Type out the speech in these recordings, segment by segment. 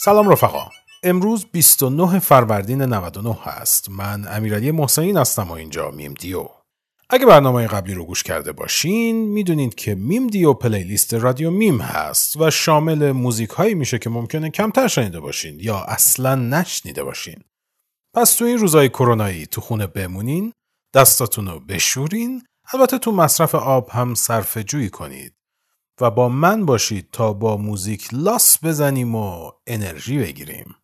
سلام رفقا. امروز 29 فروردین 99 هست. من امیرعلی محسنین هستم و اینجا میم دیو. اگه برنامه قبلی رو گوش کرده باشین می‌دونید که میم دیو پلیلیست رادیو میم هست و شامل موزیک هایی میشه که ممکنه کمتر شنیده باشین یا اصلا نشنیده باشین. پس تو این روزای کرونایی تو خونه بمونین دستاتون رو بشورین. البته تو مصرف آب هم صرف جویی کنید. و با من باشید تا با موزیک لاس بزنیم و انرژی بگیریم.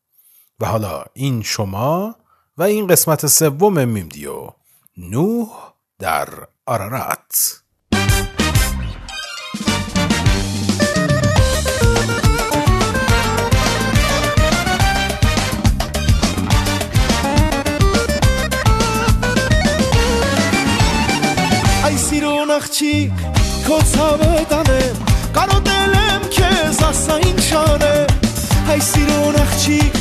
و حالا این شما و این قسمت سوم میمدیو نوح در آرارات. ای سیرو քո ցավը տանեմ կարոտել եմ քեզ ասա ինչ անեմ Ay sirun աղջիկ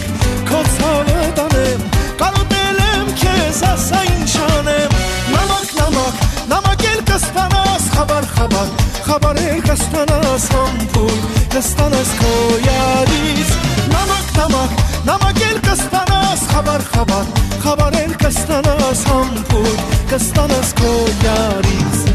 քո ցավը տանեմ կարոտել եմ քեզ ասա ինչ անեմ Նամակ նամակ նամակ էլ կստանաս խաբար խաբար խաբար էլ կստանաս համբույր կստանաս քո յարից Նամակ նամակ նամակ էլ կստանաս խաբար խաբար խաբար էլ կստանաս համբույր կստանաս քո յարից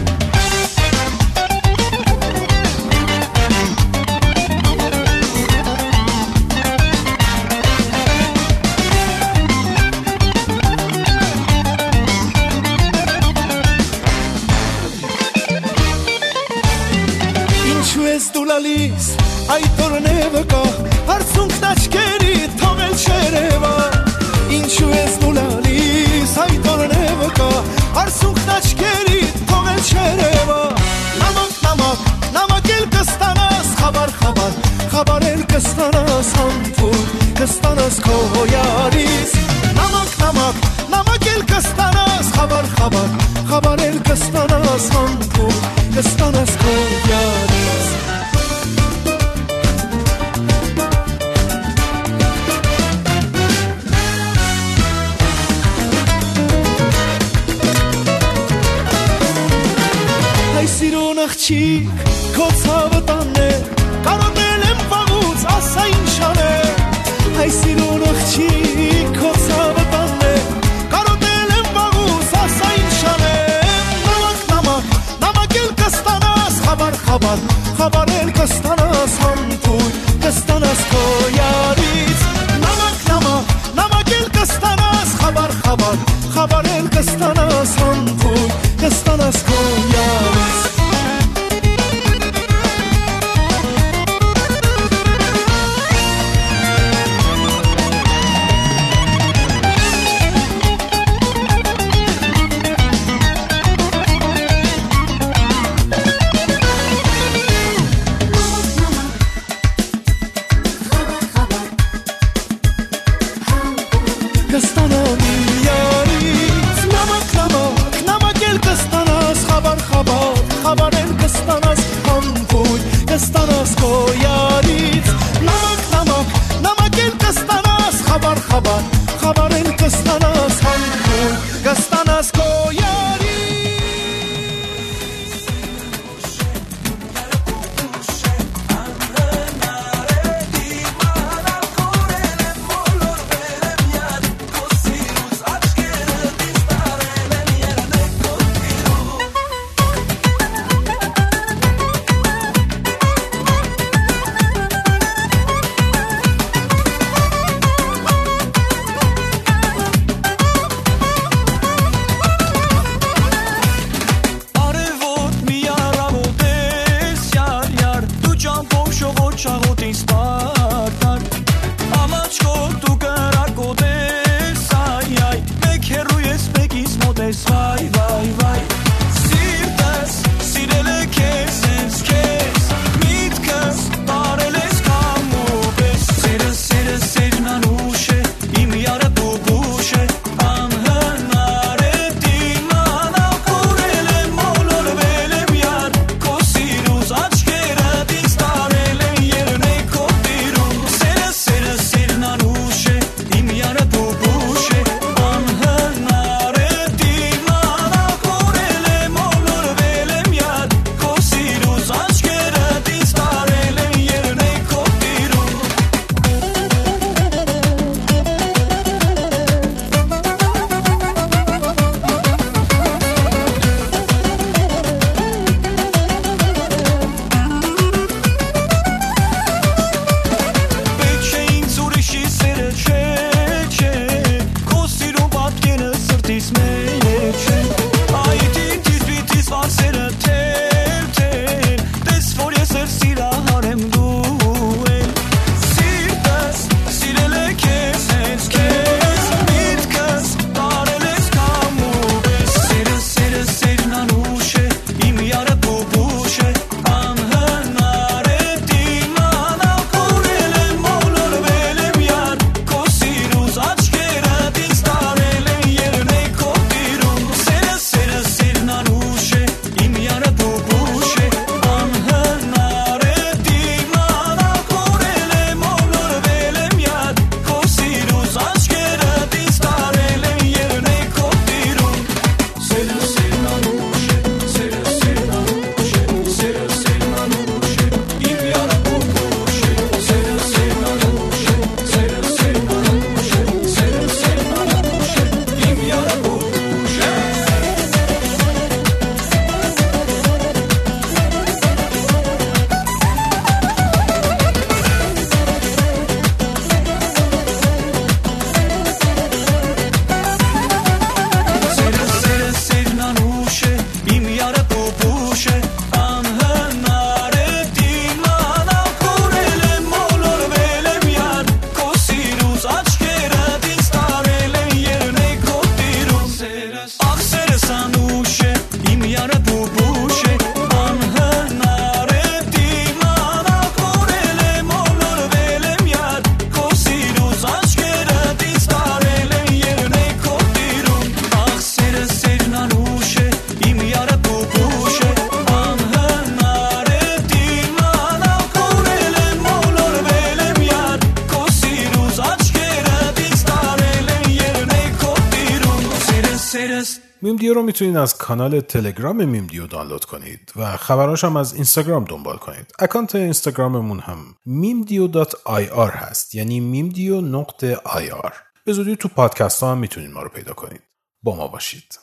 می‌تونید از کانال تلگرام میمدیو دانلود کنید و خبراش هم از اینستاگرام دنبال کنید. اکانت اینستاگراممون هم mimdio.ir هست یعنی میمدیو نقطه IR به زودی تو پادکست ها هم می‌تونید ما رو پیدا کنید. با ما باشید.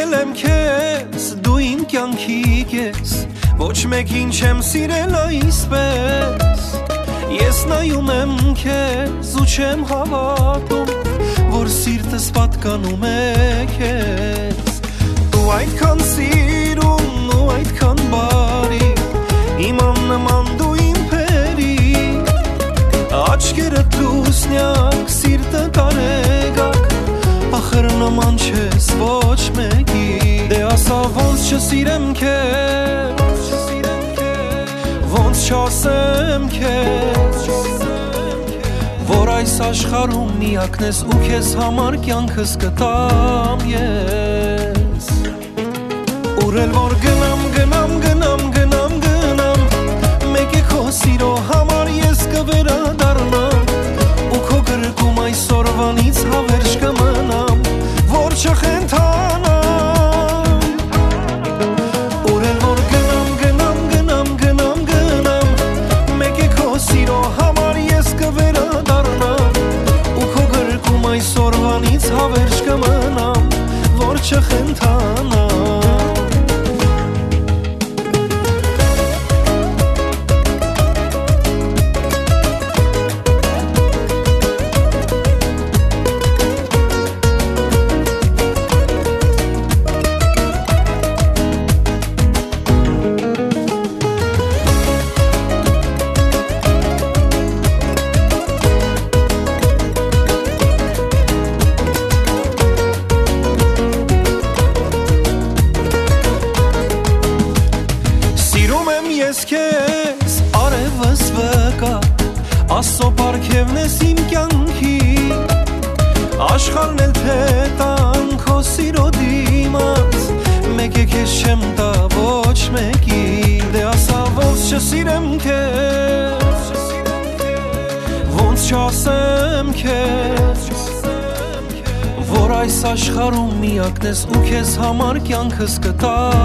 սիրել եմ քեզ, դու իմ կյանքի ես, ոչ մեկին չեմ սիրել այսպես։ Ես նայում եմ քեզ ու չեմ հավատում, որ սիրտս պատկանում է քեզ։ Դու այդքան սիրուն ու այդքան բարի, իմ աննման դու իմ փերի։ Աչքերդ լուսնյակ, սիրտը կարեգակ ախր նման չես ոչ մեկի դե ասա ոնց չսիրեմ քեզ ոնց չասեմ քեզ որ այս աշխարհում միակն ես ու քեզ համար կյանքս կտամ ես ուրել որ գնամ գնամ գնամ գնամ գնամ մեկ է քո սիրո համար ես կվերանամ այսօրվանից հավերժ կմնա 却很疼 young kız kadar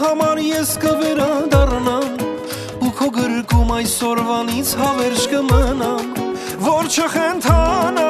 համար ես կվերադառնամ ու քո գրկում այսօրվանից հավերժ կմնամ որ չխենթանա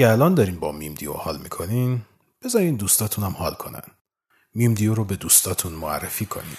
اگه الان دارین با میم دیو حال می‌کنین بذارین دوستاتون هم حال کنن. میم دیو رو به دوستاتون معرفی کنین.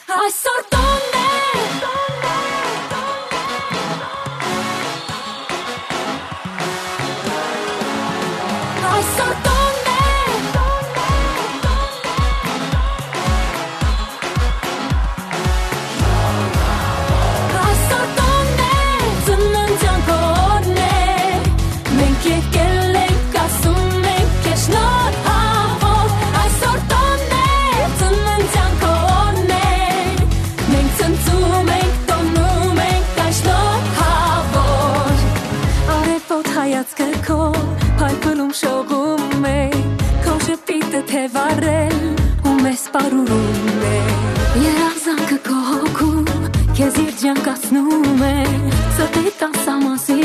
թե վառել ու մեզ պարուրում է երազանքը քո հոգում քեզ իր ջանկացնում է սրտի տան սամասի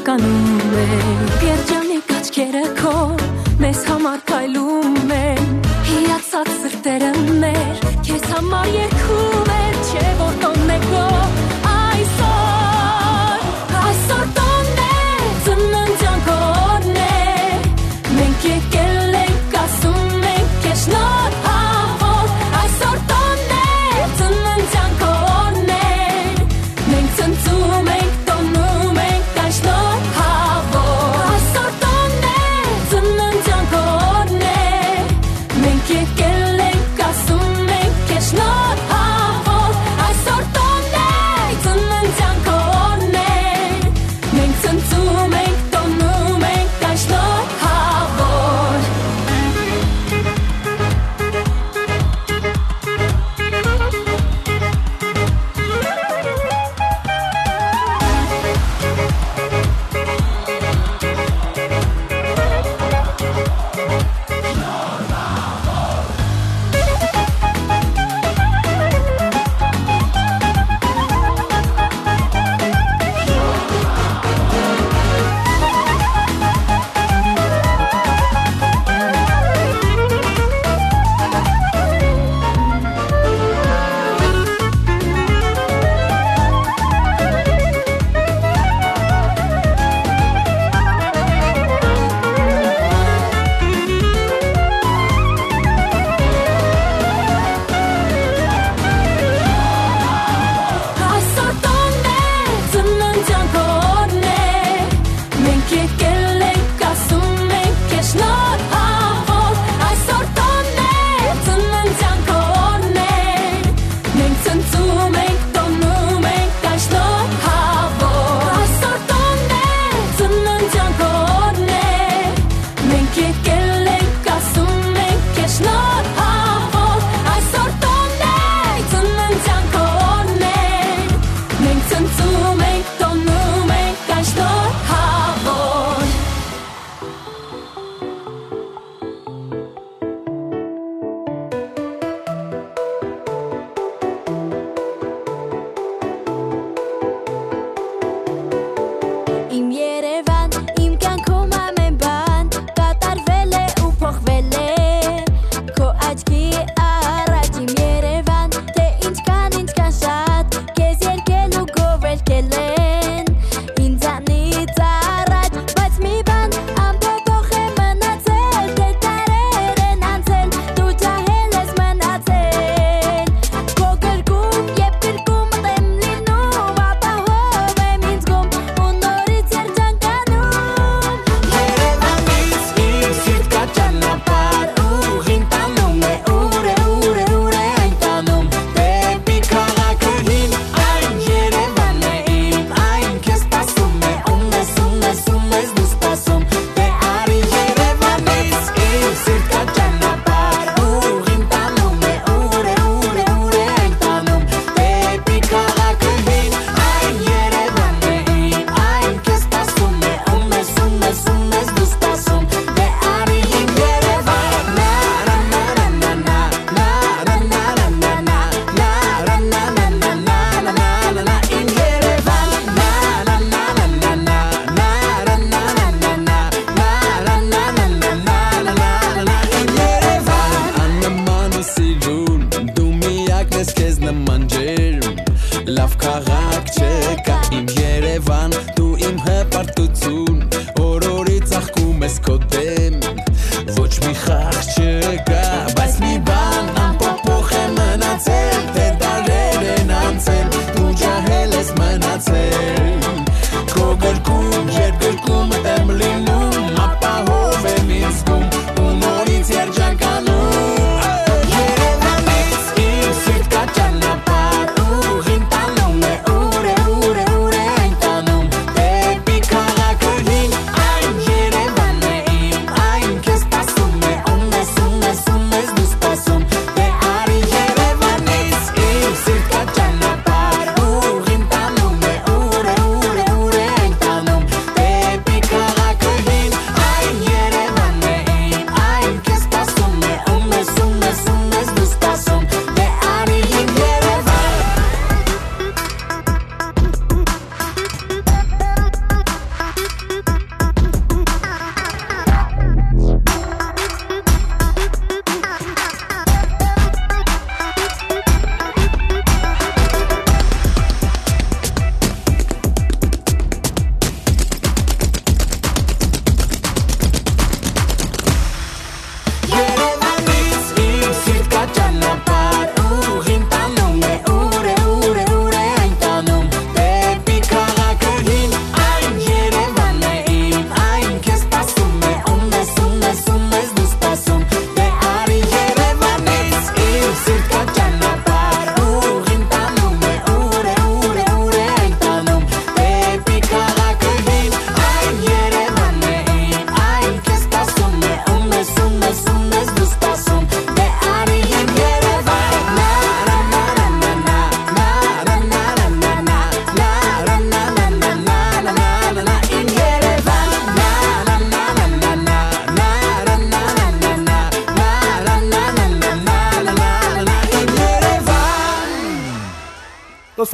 ցանկանում են Երջանիկ աչքերը քո մեզ համար քայլում են Հիացած սրտերը մեր քեզ համար երկու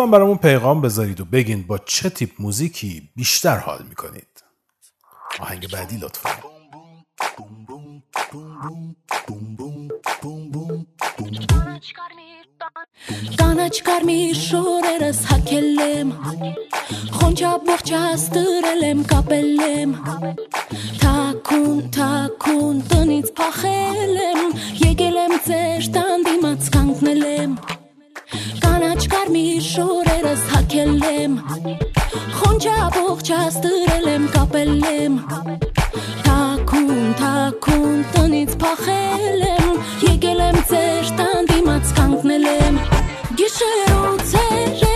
حتما برامون پیغام بذارید و بگین با چه تیپ موزیکی بیشتر حال می‌کنید آهنگ بعدی لطفا Danacikar mi șorerăs hachelem Honcea borcea stârelem capelem Takun, takun, tăniți pahelem Egelem țeștan Կարմիր շորերս հակել եմ Խոնչա ողջաս դրել եմ կապել եմ Թաքուն, թաքուն տնից փախել եմ Եկել եմ ձեր տան դիմաց կանգնել եմ Գիշերոց էր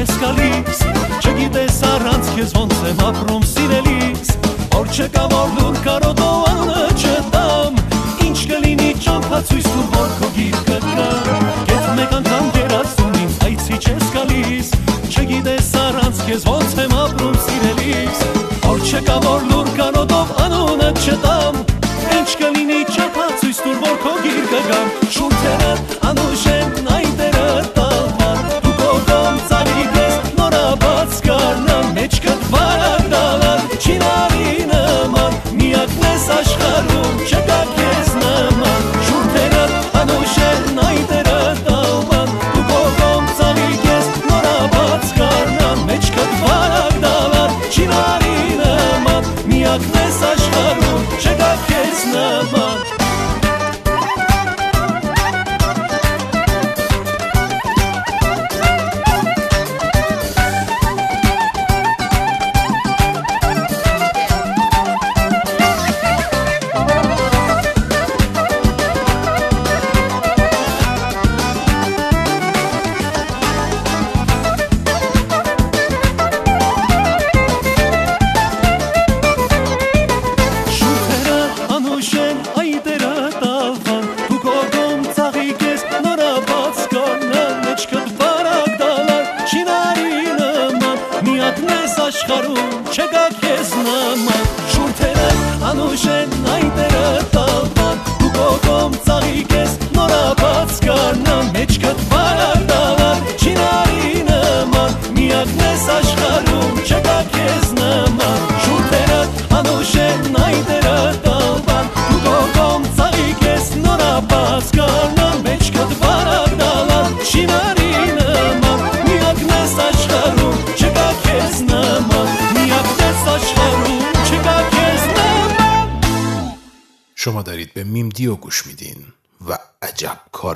ես գալիս Չգիտես առանց քեզ ոնց եմ ապրում սիրելիս Որ չկա որ լուր կարոտո անը չտամ Ինչ կլինի ճամփացույց դու որ քո գիրկը կա Կետ մեկ անգամ գերացնում ինձ այցի չես գալիս Չգիտես առանց քեզ ոնց եմ ապրում սիրելիս Որ չկա որ լուր կանոտով անունը չտամ Ինչ կլինի չափացույց դուր որ քո գիրկը գամ Շուրթերդ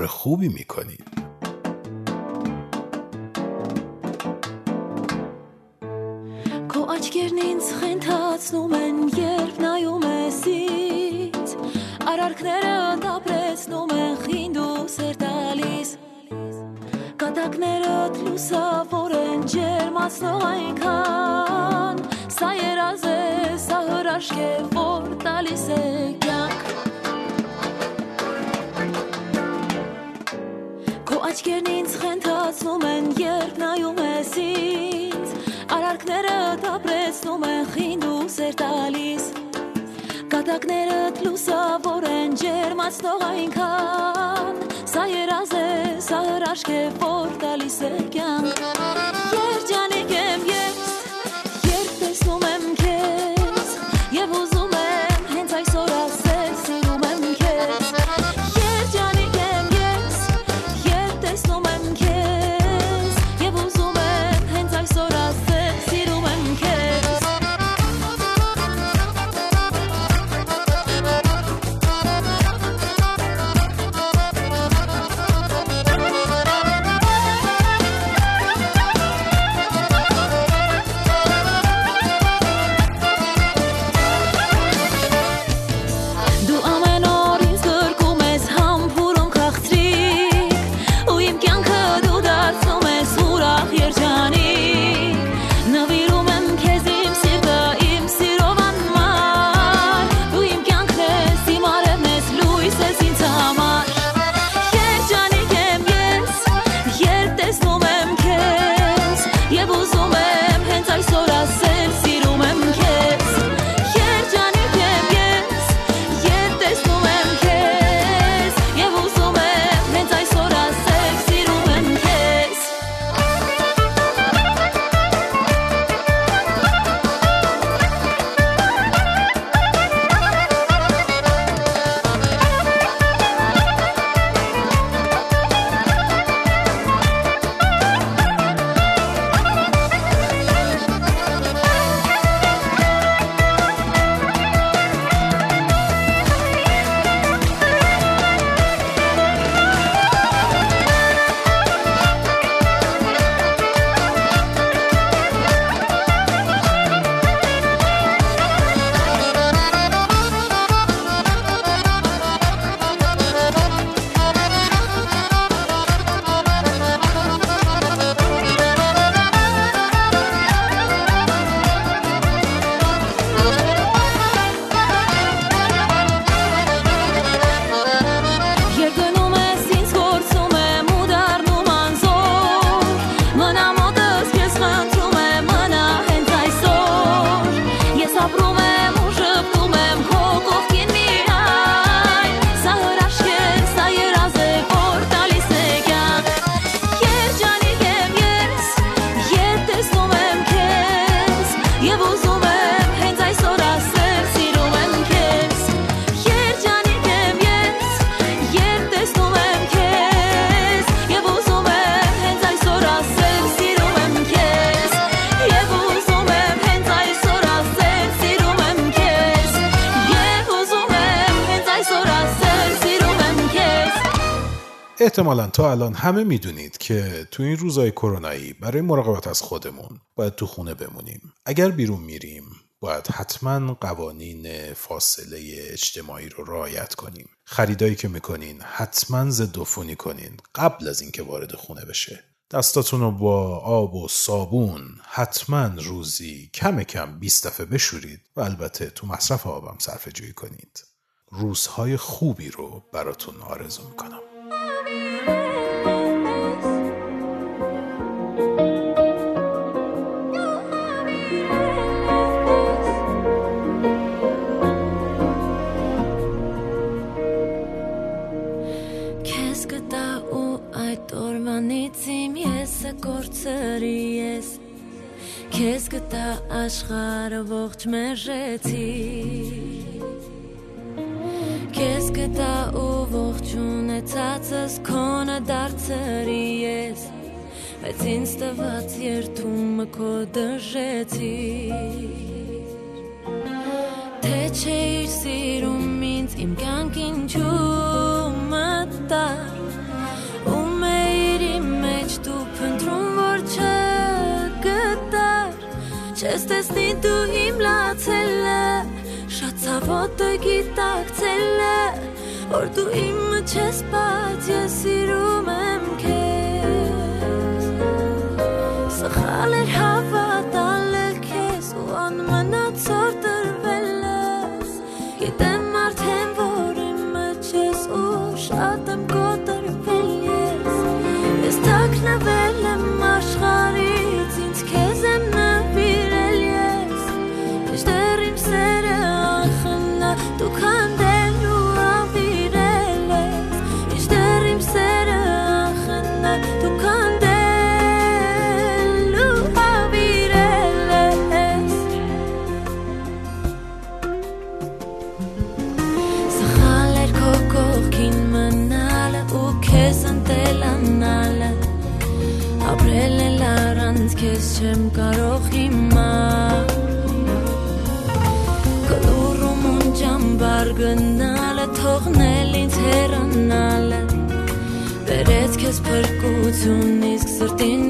خوبی می‌کنید. ապրեցնում են խինդ ու սեր տալիս Կատակները լուսավոր են ջերմացնող այնքան Սա երազ է, սա հրաշք է, որ տալիս է կյան Երջանիկ եմ, եմ احتمالا تا الان همه می‌دونید که تو این روزهای کرونایی برای مراقبت از خودمون باید تو خونه بمونیم. اگر بیرون میریم باید حتما قوانین فاصله اجتماعی رو رعایت کنیم. خریدایی که می‌کنین حتما ضد عفونی کنین قبل از اینکه وارد خونه بشه. دستاتون رو با آب و صابون حتما روزی کم کم 20 دفعه بشورید و البته تو مصرف آبم صرفه جویی کنید. روزهای خوبی رو براتون آرزو می‌کنم. Կորցրի ես Քեզ կտա աշխարհը ողջ մերժեցի Քեզ կտա ու ողջ ունեցածս քոնը դարձրի ես Բայց ինձ տված երթումը քո դժեցի Թե չէիր սիրում ինձ իմ կյանքին չու մտար Չես տեսնի դու իմ լացելը Շատ ցավոտը գիտակցել է Որ դու իմը չես բայց ես սիրում եմ քեզ Սխալ էր suerte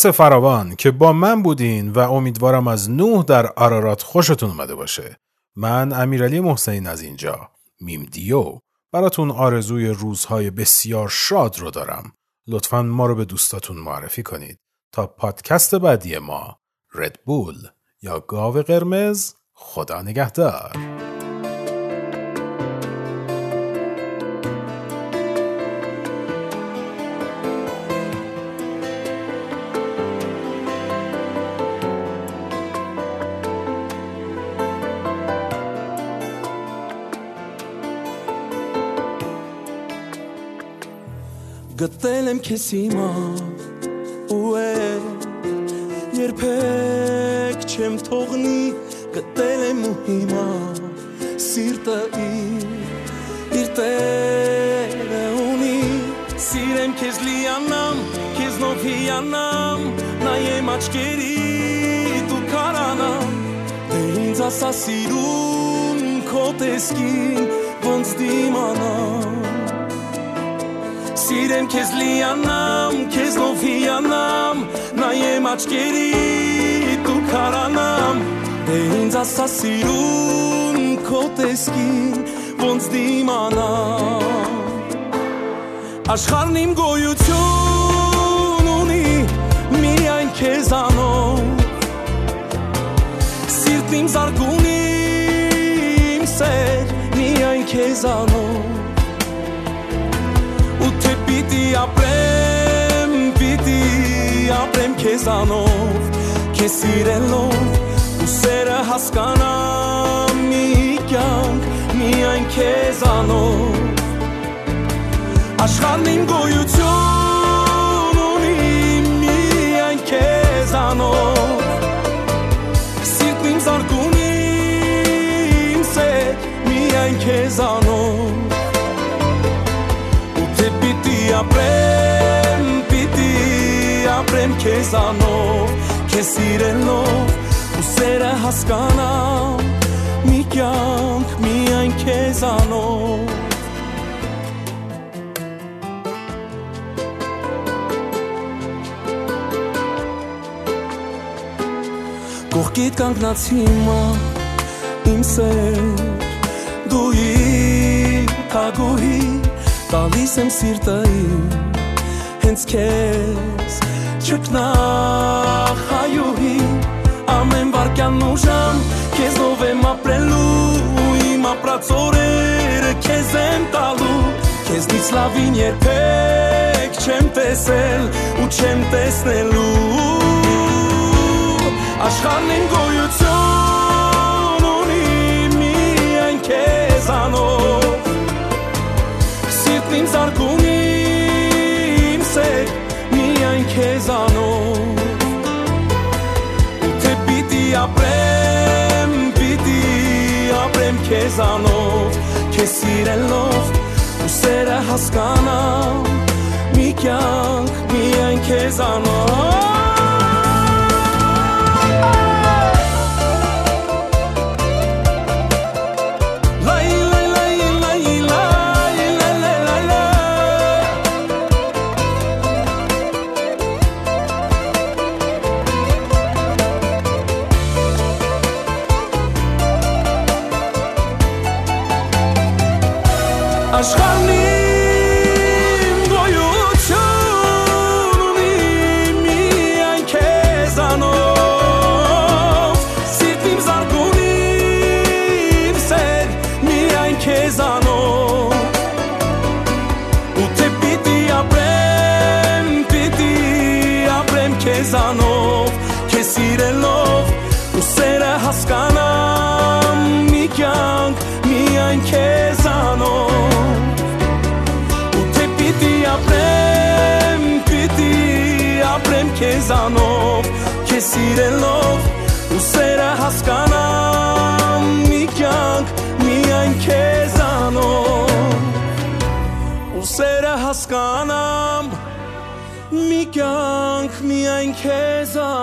سپاس فراوان که با من بودین و امیدوارم از نوح در آرارات خوشتون اومده باشه. من امیرعلی محسنین از اینجا. میم دیو. براتون آرزوی روزهای بسیار شاد رو دارم. لطفا ما رو به دوستاتون معرفی کنید. تا پادکست بعدی ما ردبول یا گاو قرمز خدا نگهدار. Գտել եմ քեզ հիմա ու է երբեք չեմ թողնի գտել եմ ու հիմա սիրտը իր իր տերը ունի սիրեմ քեզ լիանամ քեզ նով հիանամ նայեմ աչքերի դու կարանամ դե ինձ ասա սիրուն քո տեսքին ոնց դիմանամ Սիրեմ քեզ լիանամ, քեզ նով հիանամ, նայեմ աչքերի դու քարանամ, դե ինձ ասա սիրուն քո տեսքին, ոնց դիմանամ։ Աշխարհն իմ գոյություն ունի միայն քեզանով Սիրտն իմ զարգունի իմ սեր միայն քեզանով պիտի ապրեմ, պիտի ապրեմ քեզանով, քեզ սիրելով ու սերը հասկանամ մի կյանք միայն քեզանով աշխարհն իմ գոյություն ապրեմ, պիտի ապրեմ քեզանով, քեզ սիրելով ու սերը հասկանամ, մի կյանք միայն քեզանով Կողքիդ կանգնած հիմա իմ սեր դու իմ թագուհի տալիս եմ սիրտը իմ հենց քեզ ճկնախ հայուհի ամեն վարքյան ու ժամ քեզով եմ ապրելու իմ ապրած օրերը քեզ եմ տալու քեզնից լավին երբեք չեմ տեսել ու չեմ տեսնելու աշխարհն իմ գոյություն ունի միայն քեզանով Սիրտն իմ զարգունի իմ սեր միայն քեզանով ու թե պիտի ապրեմ պիտի ապրեմ քեզանով քեզ սիրելով ու սերը հասկանամ մի կյանք միայն քեզանով քեզ սիրելով ու սերը հասկանամ մի կյանք միայն քեզանով ու սերը հասկանամ մի կյանք միայն քեզանով